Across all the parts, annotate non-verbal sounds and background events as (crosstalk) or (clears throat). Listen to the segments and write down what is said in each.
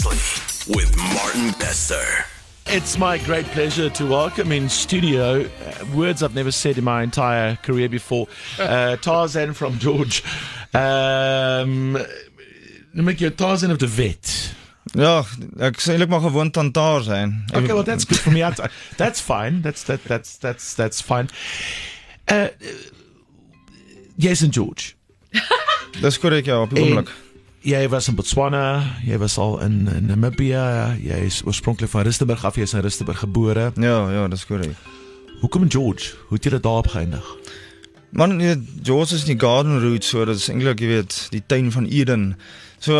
Seriously, with Martin Bester. It's my great pleasure to welcome in studio uh, words I've never said in my entire career before. Uh, (laughs) Tarzan from George. Um, noem ek jou Tarzan of the Vet. Ja, ek sê eintlik maar gewoon tantaar zijn. Okay, well that's good for me. That's fine. That's that that's that's that's fine. Uh, yes, and George. Dis korrek ja, op die En oomblik. Jy was in Botswana, jy was al in, in Namibia, jy is oorspronklik van Rustenburg af, jy is in Rustenburg gebore. Ja, ja, dis korrek. Hoekom George? Hoe het jy dit daar opgeëindig? Man, jy George is in die Garden Route, so dit is eintlik jy weet, die tuin van Eden. So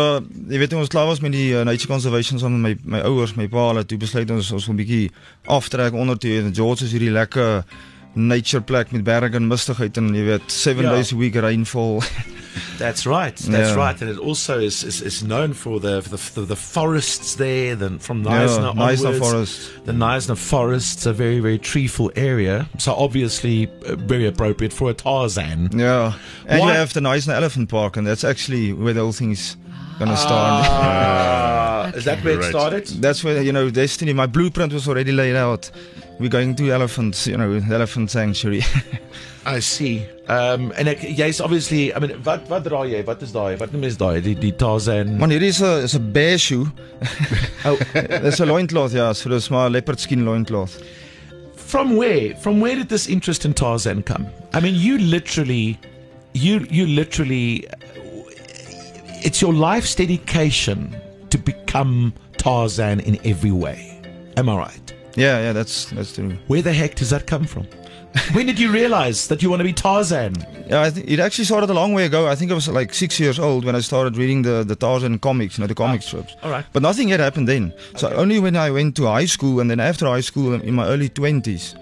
jy weet ons klaar was met die uh, nature conservation saam met my my ouers, my pa, het toe besluit ons ons wil 'n bietjie aftrek onder toe en George is hierdie lekker nature plek met berge en mistigheid en jy weet 7 Ja. days a week rainfall. (laughs) That's right. That's Yeah. right, and it also is, is, is known for the for the, the forests there. Then from Ja, Knysna Knysna onwards, Forest. the Knysna forests, a very very treeful area. So obviously uh, very appropriate for a Tarzan. Yeah. And Why- you have the Knysna Elephant Park and that's actually where the whole thing's gonna start. (laughs) (laughs) Ah, is that where it started? That's where you know destiny. My blueprint was already laid out. We're going to elephants, you know, elephant sanctuary. (laughs) I see. Um, en ek jy's obviously, I mean, wat wat dra jy? Wat is daai? Wat noem jy daai? Die die Tarzan. Man, hier is 'n is 'n bear shoe. (laughs) Oh, Dis 'n loincloth, ja, so dis maar leopard skin loincloth. from where? From where did this interest in Tarzan come? I mean, you literally, you you literally, it's your life's dedication to become Tarzan in every way. Am I right? Yeah, yeah, that's that's true. Where the heck does that come from? (laughs) when did you realize that you want to be Tarzan? Yeah, I think it actually started a long way ago. I think I was like 6 years old when I started reading the the Tarzan comics, you know, the comic strips. All right. But nothing had happened then. So only when I went to high school and then after high school in my early 20s,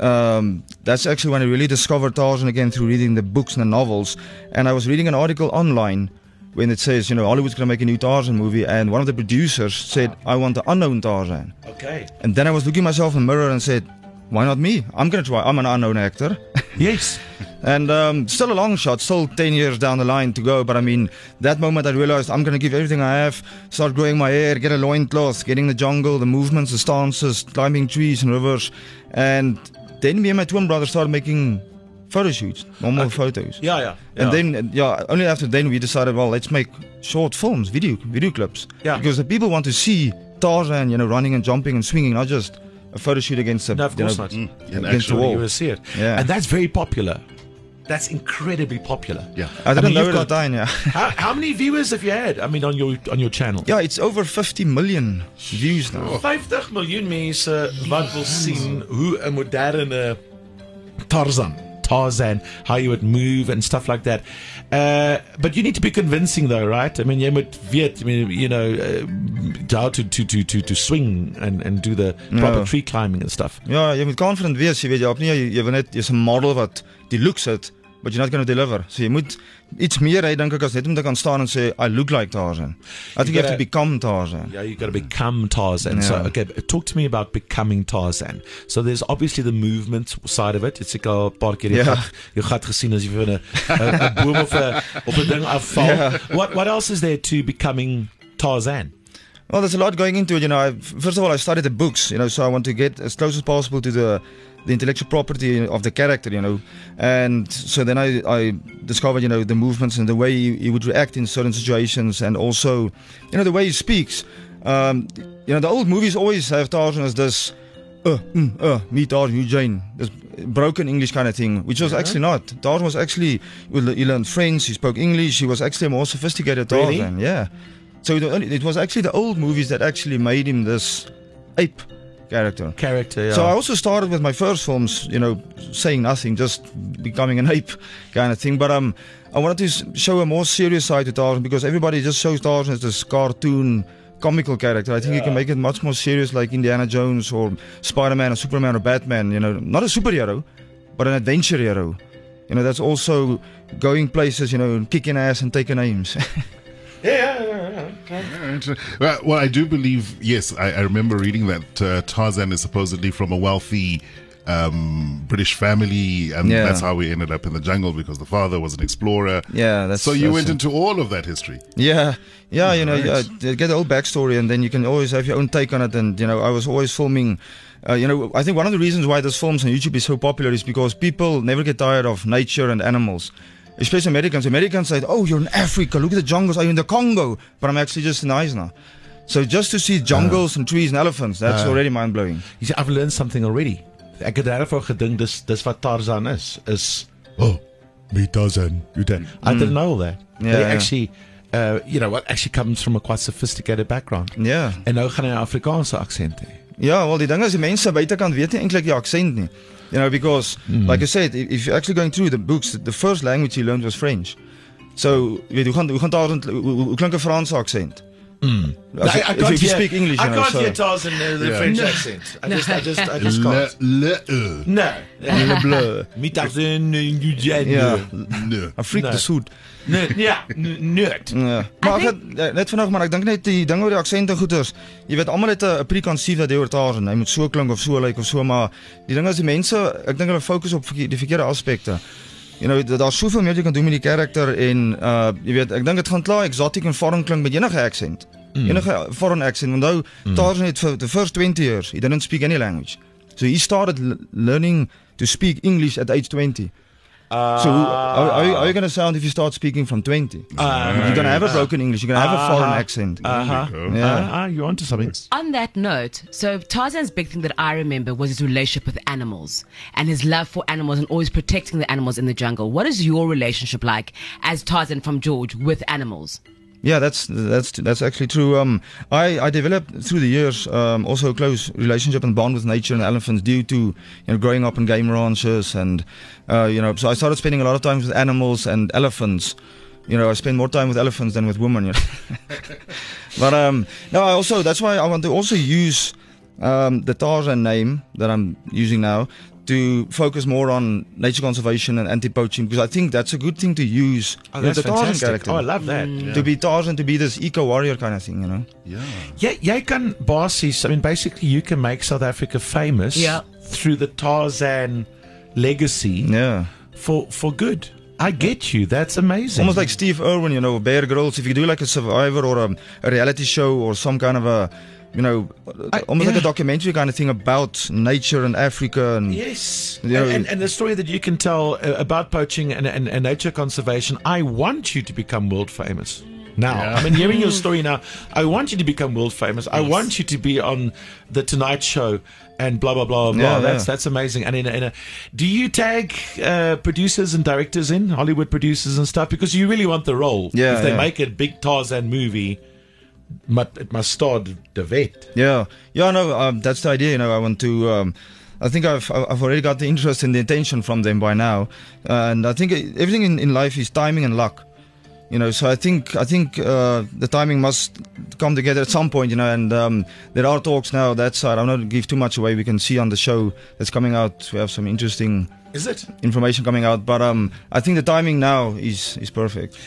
um, that's actually when I really discovered Tarzan again through reading the books and the novels. And I was reading an article online when it says, you know, Hollywood's going to make a new Tarzan movie. And one of the producers said, I want the unknown Tarzan. Okay. And then I was looking myself in the mirror and said, why not me? I'm going to try. I'm an unknown actor. (laughs) Yes. (laughs) And um, still a long shot, still 10 years down the line to go. But I mean, that moment I realized I'm going to give everything I have, start growing my hair, get a loincloth, getting the jungle, the movements, the stances, climbing trees and rivers. And then me and my twin brother started making photo shoots, normal photos. Yeah, yeah. And then, yeah, only after then we decided, well, let's make short films, video, video clips. Yeah. Because the people want to see Tarzan, you know, running and jumping and swinging, not just a photo shoot against a, No, of you course know, not. in against the wall. You will see it. Yeah. And that's very popular. That's incredibly popular. Yeah. I didn't mean, know you've it got- time, yeah. How, how many viewers have you had? I mean, on your on your channel. Yeah, it's over 50 million views now. 50 miljoen mense uh, wat wil sien hoe 'n moderne Tarzan, Tarzan, how you would move and stuff like that. Uh, but you need to be convincing though, right? I mean, jy moet weet, I mean, you know, uh, how to to to to to swing and and do the proper Ja. tree climbing and stuff. Ja, jy moet confident wees, jy weet jy op nie jy, jy wil net jy's 'n model wat die looks het, but you're not going to deliver. So jy moet iets meer hê dink ek as net om te kan staan en sê I look like Tarzan. I think you, have gotta- to become Tarzan. Yeah, you got to become Tarzan. So, Yeah. okay, talk to me about becoming Tarzan. So, there's obviously the movement side of it. It's like a paar keer jy gat jy gat gesien as jy van 'n 'n- 'n boom of 'n op 'n ding afval. (laughs) Ja. What what else is there to becoming Tarzan? Well, there's a lot going into it, you know. I, first of all, I studied the books, you know, so I want to get as close as possible to the the intellectual property of the character, you know. And so then I, I discovered, you know, the movements and the way he, he would react in certain situations and also, you know, the way he speaks. Um, you know, the old movies always have Tarzan as this, uh, mm, uh, me Tarzan, you Jane, this broken English kind of thing, which was actually not. Tarzan was actually, he learned French, he spoke English, he was actually more sophisticated Really? Tarzan, yeah. So it, only- it was actually the old movies that actually made him this ape character. Character, yeah. So I also started with my first films, you know, saying nothing, just becoming an ape kind of thing. But um, I wanted to show a more serious side to Tarzan because everybody just shows Tarzan as this cartoon, comical character. I think you can make it much more serious, like Indiana Jones or Spider-Man or Superman or Batman. You know, not a superhero, but an adventure hero. You know, that's also going places. You know, kicking ass and taking names. (laughs) Right. Well, well, I do believe, yes, I, I remember reading that uh, Tarzan is supposedly from a wealthy um, British family, and Yeah. that's how we ended up in the jungle because the father was an explorer. Yeah, that's so you that's went it. into all of that history. Yeah, yeah, you know, Right. yeah, get the whole backstory, and then you can always have your own take on it. And you know, I was always filming. Uh, you know, I think one of the reasons why this films on YouTube is so popular is because people never get tired of nature and animals. Especially Americans. Americans say, "Oh, you're in Africa. Look at the jungles. Are you in the Congo?" But I'm actually just in Isna. So just to see jungles and trees and elephants, that's already mind blowing. You see, I've learned something already. Ek het daarvoor gedink dis dis wat Tarzan is. Is oh, me Tarzan, you did. I didn't know that. Yeah, they yeah. actually uh, you know what actually comes from a quite sophisticated background. Yeah. En nou gaan hy 'n Afrikaanse aksent hê. Ja, wel die ding is die mense buitekant weet nie eintlik die aksent nie. You know because hmm. like I said if you're actually going through the books the first language he learned was French. So, weet hoe gaan hoe gaan daar hoe klink 'n Franse aksent? Mm. As, I, I if, can't if you hear, speak English, I you know, can't so. hear Tarzan uh, the Yeah. French No. accent. I just, I just, I just Le, can't. le, uh, No. Le bleu. Me Tarzan, you did. Ja, no. 'n freak No. the suit. Nee, ja, n- nerd. Ja. Maar ek het, eh, net vanaand maar ek dink net die ding oor die aksente goeters. Jy weet almal het 'n preconceived dat jy oor Tarzan, hy moet so klink of so lyk of so maar die ding is die mense, ek dink hulle fokus op die verkeerde aspekte. You know, da- daar's soveel meer jy kan doen met die karakter en uh jy weet, ek dink dit gaan klaar exotic en foreign klink met enige aksent. Enige foreign accent. Onthou, Tarzan het for the first 20 years, he didn't speak any language. So he started learning to speak English at age 20. So who, how, how, you- are you going to sound if you start speaking from 20? you're going to have a broken English. You're going to have a foreign Uh-huh. accent. Uh huh. go. Yeah. Uh, uh, you're onto something. On that note, so Tarzan's big thing that I remember was his relationship with animals and his love for animals and always protecting the animals in the jungle. What is your relationship like as Tarzan from George with animals? Yeah, that's that's that's actually true. Um, I I developed through the years um, also a close relationship and bond with nature and elephants due to you know growing up in game ranches and uh, you know so I started spending a lot of time with animals and elephants. You know, I spend more time with elephants than with women. You know? (laughs) but um, no, I also that's why I want to also use um, the Tarzan name that I'm using now to focus more on nature conservation and anti-poaching because I think that's a good thing to use. Oh, with that's the Tarzan fantastic. character Oh, I love that. Mm. to be Tarzan, to be this eco warrior kind of thing, you know. Yeah. Yeah, jy kan basies, I mean basically you can make South Africa famous Yeah. through the Tarzan legacy Yeah. for for good. I get you. That's amazing. Almost like Steve Irwin, you know, Bear Grylls. If you do like a Survivor or a, a reality show or some kind of a, you know, I- almost like a documentary kind of thing about nature and Africa and Yes. Yeah. And, and, and the story that you can tell uh, about poaching and, and, and nature conservation, I want you to become world famous. Now, Yeah. I mean, hearing your (laughs) story now, I want you to become world famous. I want you to be on the Tonight Show and blah blah blah blah. Yeah, that's yeah. that's amazing. And in a, in a, do you tag uh, producers and directors in Hollywood producers and stuff because you really want the role? Yeah, If they yeah. make a big Tarzan movie, but it must start the vet. yeah, yeah. No, um, that's the idea. You know, I want to. Um, I think I've I've already got the interest and the attention from them by now, and I think everything in, in life is timing and luck. You know, so I think I think uh, the timing must come together at some point. You know, and um, there are talks now that side. I'm not going to give too much away. We can see on the show that's coming out. We have some interesting Is it? information coming out, but um, I think the timing now is is perfect.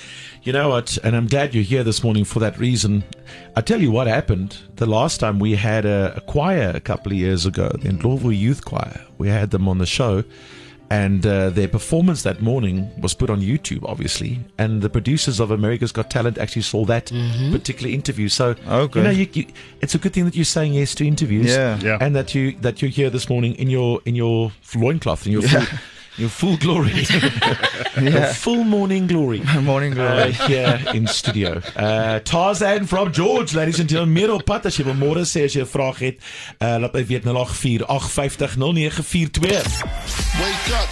You know what? And I'm glad you're here this morning for that reason. I tell you what happened. The last time we had a, a choir a couple of years ago, the Ndlovu Youth Choir, we had them on the show. And uh, their performance that morning was put on YouTube, obviously. And the producers of America's Got Talent actually saw that particular interview. So, Okay. you know, you, you, it's a good thing that you're saying yes to interviews, Yeah. Yeah. and that you that you're here this morning in your in your loincloth, in your full, your full glory, (laughs) your full morning glory. (laughs) Morning Uh, here in studio. Uh, Tarzan from George, ladies and gentlemen. Meer op pad as jy wil môre sê as jy 'n vraag het. Uh, laat my weet 084 850 0942. Wake up.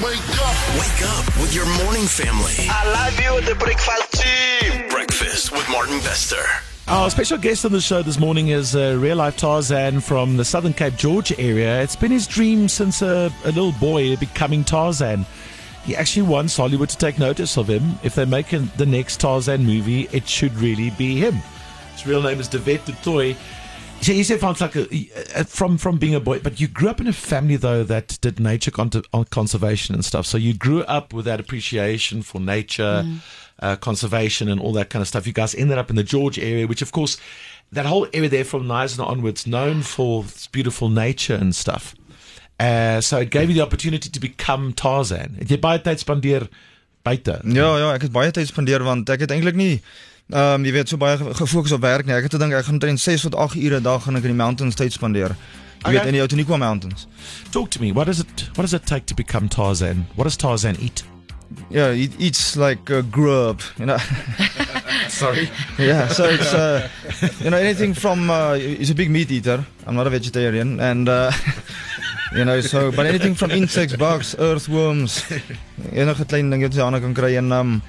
Wake up. Wake up with your morning family. I love you, the breakfast team. Breakfast with Martin Bester. Our special guest on the show this morning is uh, real life Tarzan from the Southern Cape, George area. It's been his dream since a, a little boy becoming Tarzan. He actually wants Hollywood to take notice of him. If they make a, the next Tarzan movie, it should really be him. His real name is Dewet du Toit. So you said from, like a, uh, from from being a boy, but you grew up in a family though that did nature con- uh, conservation and stuff. So you grew up with that appreciation for nature, uh, conservation, and all that kind of stuff. You guys ended up in the George area, which of course, that whole area there from Knysna onwards, known for its beautiful nature and stuff. Uh, so it gave you the opportunity to become Tarzan. Het jy baie tyd spandeer buite? Ja, ja, ek het baie tyd spandeer want ek het eintlik nie ehm um, jy weet so baie ge- gefokus op werk nie. Ek het gedink ek gaan omtrent 6 tot 8 ure 'n dag gaan ek in die mountains tyd spandeer. Jy weet Okay. in die Outeniqua Mountains. Talk to me. What does it What does it take to become Tarzan? What does Tarzan eat? Yeah, it eats like uh, grub, you know. (laughs) Sorry. yeah, so it's uh, you know anything from uh, he's a big meat eater. I'm not a vegetarian, and uh, (laughs) you know so but anything from insects, bugs, earthworms, enige klein ding wat jy aan kan kry en um,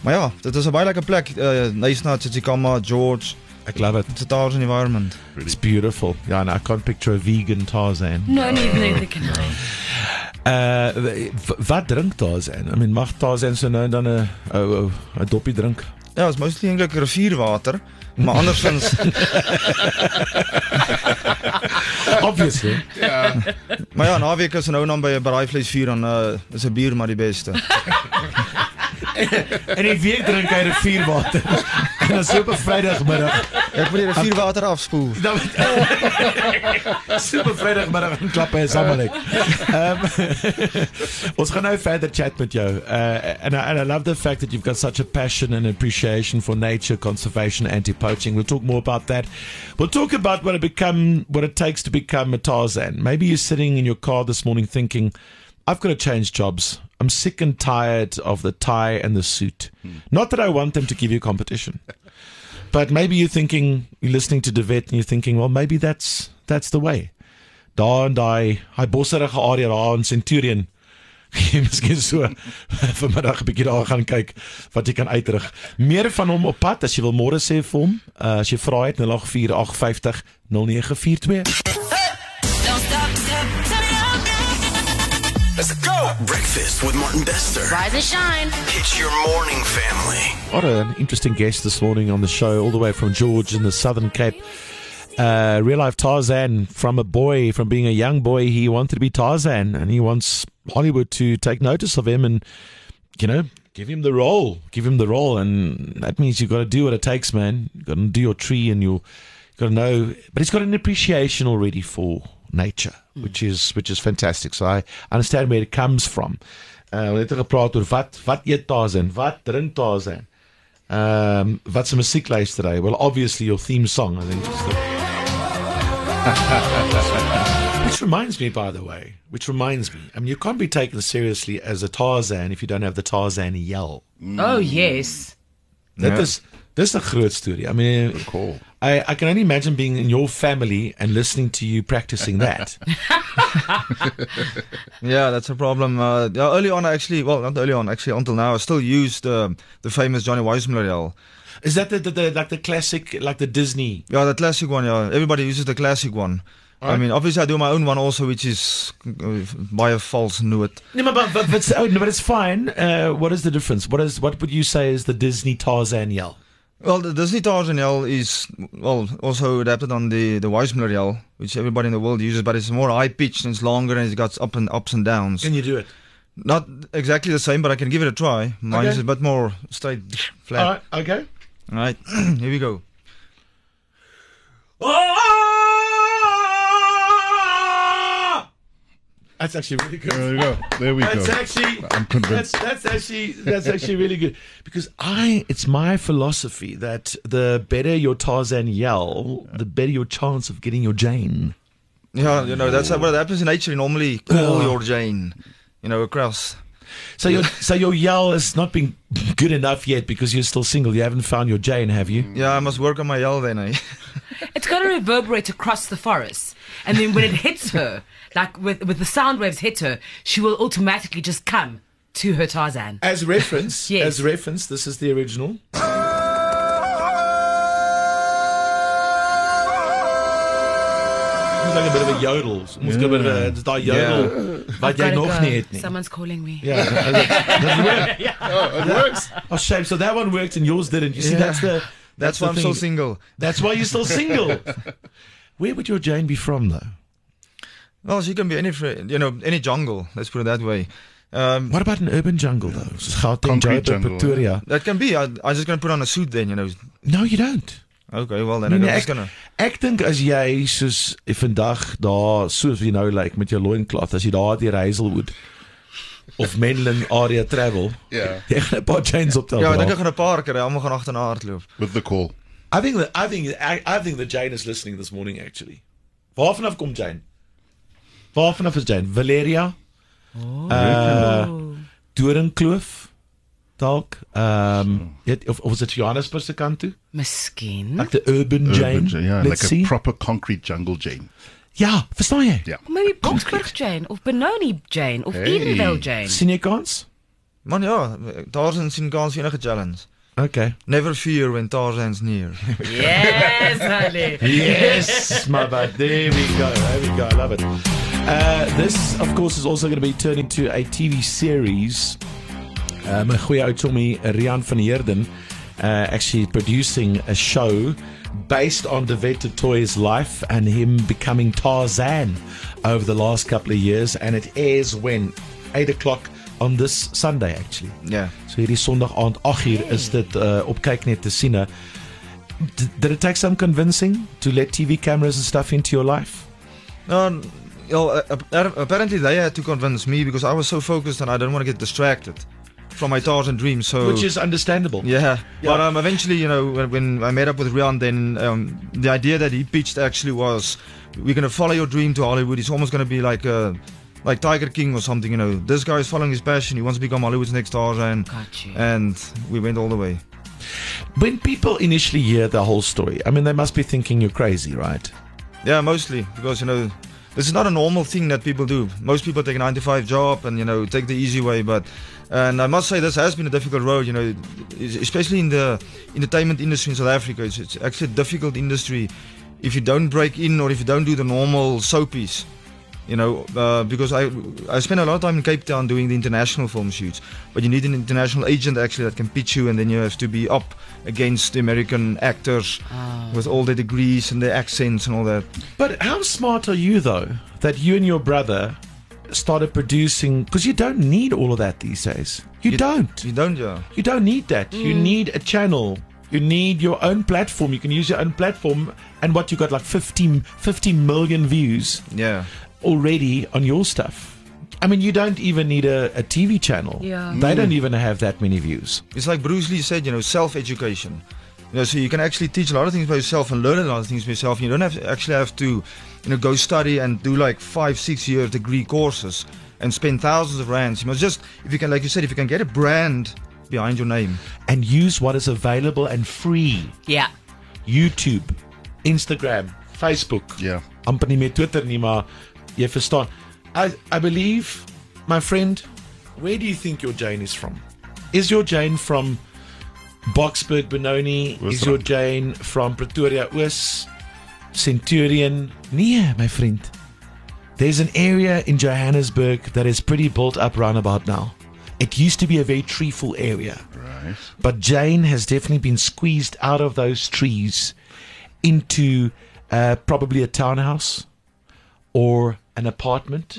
maar ja, dit is 'n baie lekker plek. Uh, nice na Tsitsikamma, George. I love it. It's a Tarzan environment. It's beautiful. Yeah, and I can't picture a vegan Tarzan. No, neither can I. Uh, wat drink Tarzan? I mean, mag Tarzan so nou dan 'n 'n 'n doppie drink? Ja, it's mostly eintlik rivierwater, maar andersins (laughs) Obviously. maar ja, naweek is nou dan by 'n braaivleisvuur dan uh, is 'n bier maar die beste. (laughs) (laughs) en die week drink hy rivierwater. (laughs) en dan so op Vrydagmiddag. Ek wil die rivierwater afspoel. (laughs) Dan Super Vrydagmiddag en klap hy saam net. Ehm Ons gaan nou verder chat met jou. Uh and I, and I love the fact that you've got such a passion and appreciation for nature conservation anti-poaching. We'll talk more about that. We'll talk about what it become what it takes to become a Tarzan. Maybe you're sitting in your car this morning thinking I've got to change jobs. I'm sick and tired of the tie and the suit. Not that I want them to give you competition. But maybe you're thinking, you're listening to Devet and you're thinking, well, maybe that's that's the way. Daar en daai, hy bosserige area daar in Centurion. (laughs) Jy miskien so (laughs) vanmiddag 'n bietjie daar gaan kyk wat jy kan uitrig. Meer van hom op pad as jy wil môre sê vir hom. Uh, as jy vra het 084850 Let's go. Breakfast with Martin Bester. Rise and shine. It's your morning family. What an interesting guest this morning on the show, all the way from George in the Southern Cape. Uh, real life Tarzan, from a boy, from being a young boy, he wanted to be Tarzan and he wants Hollywood to take notice of him and, you know, give him the role. Give him the role. And that means you've got to do what it takes, man. You've got to do your tree and you've got to know. But he's got an appreciation already for nature, which is which is fantastic. So I understand where it comes from. Uh, we het gepraat oor wat wat eet Tarzan, wat drink Tarzan. Um, wat se musiek luister hy? Well, obviously your theme song, I think. Is (laughs) the... which reminds me, by the way, which reminds me, I mean, you can't be taken seriously as a Tarzan if you don't have the Tarzan yell. Oh, yes. That Yeah. is this is a groot story. I mean, I, I can only imagine being in your family and listening to you practicing that. (laughs) Yeah, that's a problem. Uh, yeah, early on, I actually, well, not early on, actually, until now, I still use the the famous Johnny Weissmuller yell. is that the, the, the like the classic, like the Disney? Yeah, the classic one. Yeah, everybody uses the classic one. I mean, obviously, I do my own one also, which is uh, by a false note. No, but but, but, but, oh, no, but it's fine. Uh, what is the difference? What is what would you say is the Disney Tarzan yell? Well, the Disney Tarzan yell is well also adapted on the the Weissmuller yell, which everybody in the world uses, but it's more high pitched and it's longer and it's got up and ups and downs. Can you do it? Not exactly the same, but I can give it a try. Mine Okay. is a bit more straight, flat. All right, okay. All right, (clears throat) here we go. Oh! That's actually really good. There we go. There we That's go. actually I'm convinced. That's, that's actually that's actually really good because I it's my philosophy that the better your Tarzan yell, the better your chance of getting your Jane. Yeah, you know that's what happens in nature. You normally call Oh. your Jane, you know, across. So your so your yell has not been good enough yet because you're still single. You haven't found your Jane, have you? Yeah, I must work on my yell then. Eh? It's got to reverberate across the forest. And then when it hits her, like with, with the sound waves hit her, she will automatically just come to her Tarzan. As reference, (laughs) Yes. as reference, this is the original. It's like a bit of a yodel. Almost got a bit of a dis daai yodel wat jy Gotta nog go. nie het nie. Someone's calling me. Yeah, that worked. Oh, it works. Oh, shame. So that one worked and yours didn't. You see, Yeah. that's the That's the why I'm thing. still single. That's why you're still single. (laughs) Where would your Jane be from, though? Well, she can be any, you know, any jungle. Let's put it that way. Um, What about an urban jungle, though? Gauteng, Concrete Joburg, jungle, Pretoria. that can be. I, I'm just gonna put on a suit then, you know. No, you don't. Okay, well then Nee, ek nee, is ek gonna. ek dink as jy soos vandag daar soos jy nou lyk met jou loincloth as jy daar deur Hazelwood of Menlyn area travel. Yeah. Jy gaan 'n paar chains optel. Ja, ek bra. dink ek gaan 'n paar keer almal gaan agterna hardloop. With the call. I think that I think I, I think that Jane is listening this morning actually. Waar vanaf kom Jane? Waar vanaf is Jane? Valeria? Oh. Uh Doringkloof dalk. Ehm um, of of is dit Johannesburg se kant toe? Miskien. Like the urban Jane. Urban, yeah, Let's like see. a proper concrete jungle Jane. ja, verstaan jy? Yeah. Maybe Boksburg Jane of Benoni Jane of Hey. Edenvale Jane. sien jy kans? Man ja, Tarzan sien kans vir enige challenge. Okay. Never fear when Tarzan's near. (laughs) Yes, honey. Yes, my bad. There we go. There we go. I love it. Uh, this, of course, is also going to be turned into a TV series. Uh, my goeie ou Tommy Rian van Heerden uh, actually producing a show based on the Veta Toy's life and him becoming Tarzan over the last couple of years. And it airs when? 8 o'clock on this Sunday, actually. Ja. So hierdie Sondag aand 8 uur is dit uh, op kyknet te sien. Did it take some convincing to let TV cameras and stuff into your life? No, well, apparently they had to convince me because I was so focused and I didn't want to get distracted from my thoughts and dreams. So Which is understandable. Yeah, Yeah. but um, eventually, you know, when, when I met up with Rian, then um, the idea that he pitched actually was, we're going to follow your dream to Hollywood. It's almost going to be like uh, like Tiger King or something. You know, this guy is following his passion. He wants to become Hollywood's next Tarzan, Got and we went all the way. When people initially hear the whole story, I mean, they must be thinking you're crazy, right? Yeah, mostly because you know this is not a normal thing that people do. Most people take a nine to five job and you know take the easy way. But and I must say this has been a difficult road. You know, especially in the entertainment industry in South Africa. It's, it's actually a difficult industry if you don't break in or if you don't do the normal soapies. You know, uh, because I I spent a lot of time in Cape Town doing the international film shoots, but you need an international agent actually that can pitch you, and then you have to be up against the American actors with all their degrees and their accents and all that. But how smart are you, though, that you and your brother started producing? Because you don't need all of that these days. You, You- don't. You don't, yeah. You don't need that. You need a channel. You need your own platform. You can use your own platform. And what you got like 15, 50 million views Yeah. Already on your stuff. I mean, you don't even need a, a TV channel. Yeah. They don't mm. even have that many views. It's like Bruce Lee said, you know, self-education. You know, so you can actually teach a lot of things by yourself and learn a lot of things by yourself. You don't have to actually have to, you know, go study and do like five, six year degree courses and spend thousands of rands. You must just, if you can, like you said, if you can get a brand behind your name. And use what is available and free. Yeah. YouTube, Instagram, Facebook. Yeah. amper nie meer Twitter nie, maar jy verstaan. I I believe my friend, where do you think your Jane is from? Is your Jane from Boksburg Benoni? Is your Jane from Pretoria Oos? Centurion? Nee, my friend. There's an area in Johannesburg that is pretty built up roundabout now. It used to be a very treeful area. Right. But Jane has definitely been squeezed out of those trees into uh, probably a townhouse or an apartment.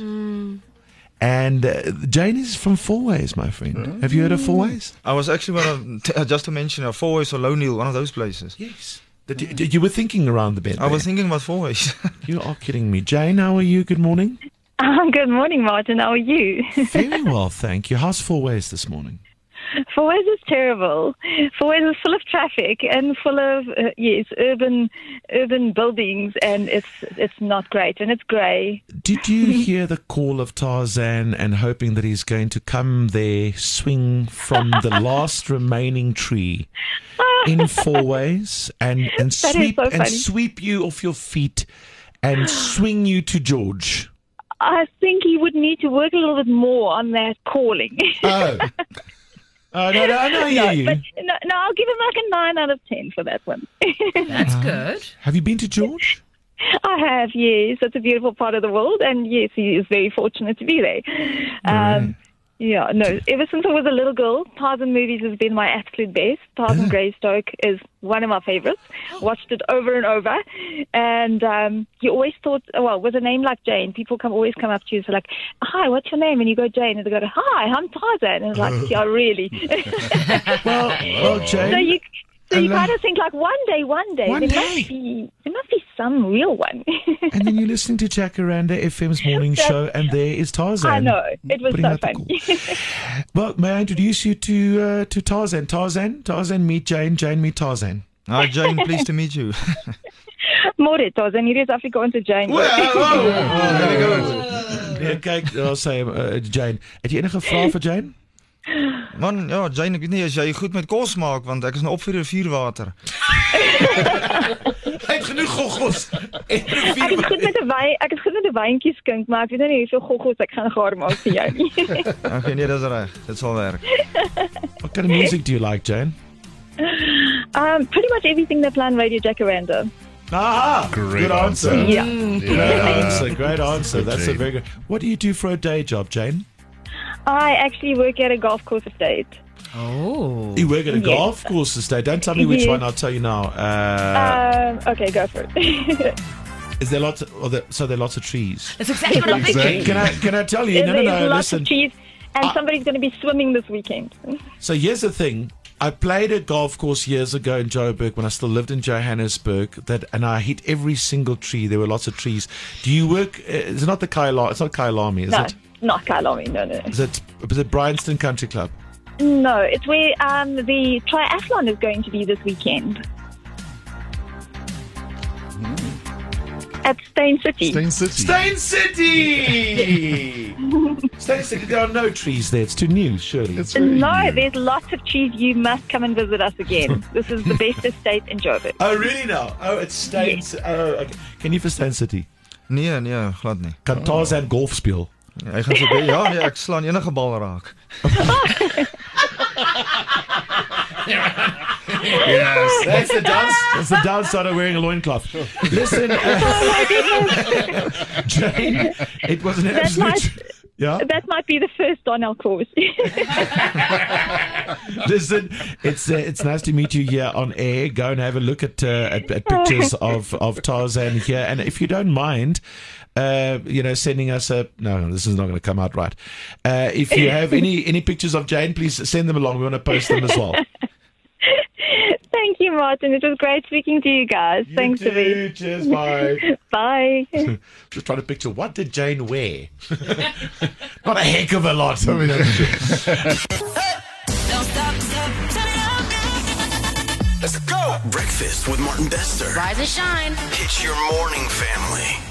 And uh, Jane is from Fourways, my friend. Have you heard of Fourways? I was actually one of, t- just to mention, uh, Fourways or Lonehill, one of those places. Yes. That you, you were thinking around the bend. I was thinking about Fourways. (laughs) You are kidding me. Jane, how are you? Good morning. Um, (laughs) good morning, Martin. How are you? Very well, thank you. How's Fourways this morning? (laughs) Fourways is terrible. Fourways is full of traffic and full of uh, yes, urban urban buildings, and it's it's not great, and it's grey. Did you (laughs) hear the call of Tarzan and hoping that he's going to come there, swing from the (laughs) last remaining tree in Fourways and, and sweep so and sweep you off your feet and swing you to George? I think he would need to work a little bit more on that calling. Oh. Oh, no, no, I know no, you. but no, no, I'll give him like a nine out of ten for that one. (laughs) That's good. Have you been to George? (laughs) I have, yes. It's a beautiful part of the world, and yes, he is very fortunate to be there. Um, yeah, no. Ever since I was a little girl, Tarzan movies has been my absolute best. Tarzan Greystoke is one of my favorites. Watched it over and over, and um, you always thought, well, with a name like Jane, people come always come up to you and say like, "Hi, what's your name?" And you go Jane, and they go, "Hi, I'm Tarzan," and it's like, "Yeah, really." (laughs) Well, well, so Jane, you So you kind of think like one day, one day, One there day. must be there must be some real one. (laughs) (laughs) and then you're listening to Jacaranda FM's morning That's- show, and there is Tarzan. I know it was putting so fun. (laughs) Well, may I introduce you to uh, to Tarzan? Tarzan, Tarzan, meet Jane. Jane, meet Tarzan. Hi Jane, pleased to meet you. Môre, Tos, en hier is Afrikaanse Jane. Ja, kyk, daar sê uh, Jane. Het jy enige vrae vir Jane? Man, ja, Jane, ek weet nie as jy goed met kos maak want ek is nou op vir rivierwater. Hy het genoeg goggos. En Ek is goed met 'n wyn, ek is goed met 'n wyntjie skink, maar ek weet nou nie hoeveel goggos ek gaan gaar maak vir jou nie. (laughs) Okay, nee, dis reg. Dit sal werk. What kind of music do you like, Jane? um, pretty much everything they play on Radio Jacaranda. Aha! Great good answer. answer. Yeah. Great answer. Great answer. That's a very good. What do you do for a day job, Jane? I actually work at a golf course estate. Oh. You work at a Yes. golf course estate. Don't tell me which Yes. one. I'll tell you now. Uh, Um, okay, go for it. (laughs) is there lots? Of, there, so there are lots of trees. That's exactly what I'm thinking. Can I? Can I tell you? No, no, no. lots Listen. of trees, and Ah. somebody's going to be swimming this weekend. (laughs) So here's the thing. I played a golf course years ago in Joburg when I still lived in Johannesburg. That and I hit every single tree. There were lots of trees. Do you work? Uh, it's not the Kyalami. It's not Kyalami, is no, it? not Kyalami. No, no, Is it? Is it Bryanston Country Club? No. It's where um, the triathlon is going to be this weekend. At Steyn City. Steyn City. Steyn City. (laughs) Steyn City. There are no trees there. It's too new, surely. It's very No, new. there's lots of trees. You must come and visit us again. (laughs) this is the best estate in Joburg. Oh, really now? Oh, it's Steyn. Ci- Oh, okay. Can you for Steyn City? Nee, nee, glad nie. Kan Tarzan golf speel? Hy gaan so baie ja, nee, ek slaan enige bal raak. (laughs) Yes. That's the dance. That's the downside of wearing a loincloth. Listen, uh, (laughs) Jane, it was an That's absolute. nice. Yeah. That might be the first Donnell course. (laughs) (laughs) Listen, it's uh, it's nice to meet you here on air. Go and have a look at uh, at, at pictures (laughs) of of Tarzan here, and if you don't mind. Uh, you know, sending us a no. This is not going to come out right. Uh, if you (laughs) have any any pictures of Jane, please send them along. We want to post them as well. Thank you, Martin. It was great speaking to you guys. Thanks, You David. too. Cheers. Bye. Bye. Just trying to picture what did Jane wear? Not a heck of a lot. I mean, Let's go. Breakfast with Martin Bester. Rise and shine. It's your morning family.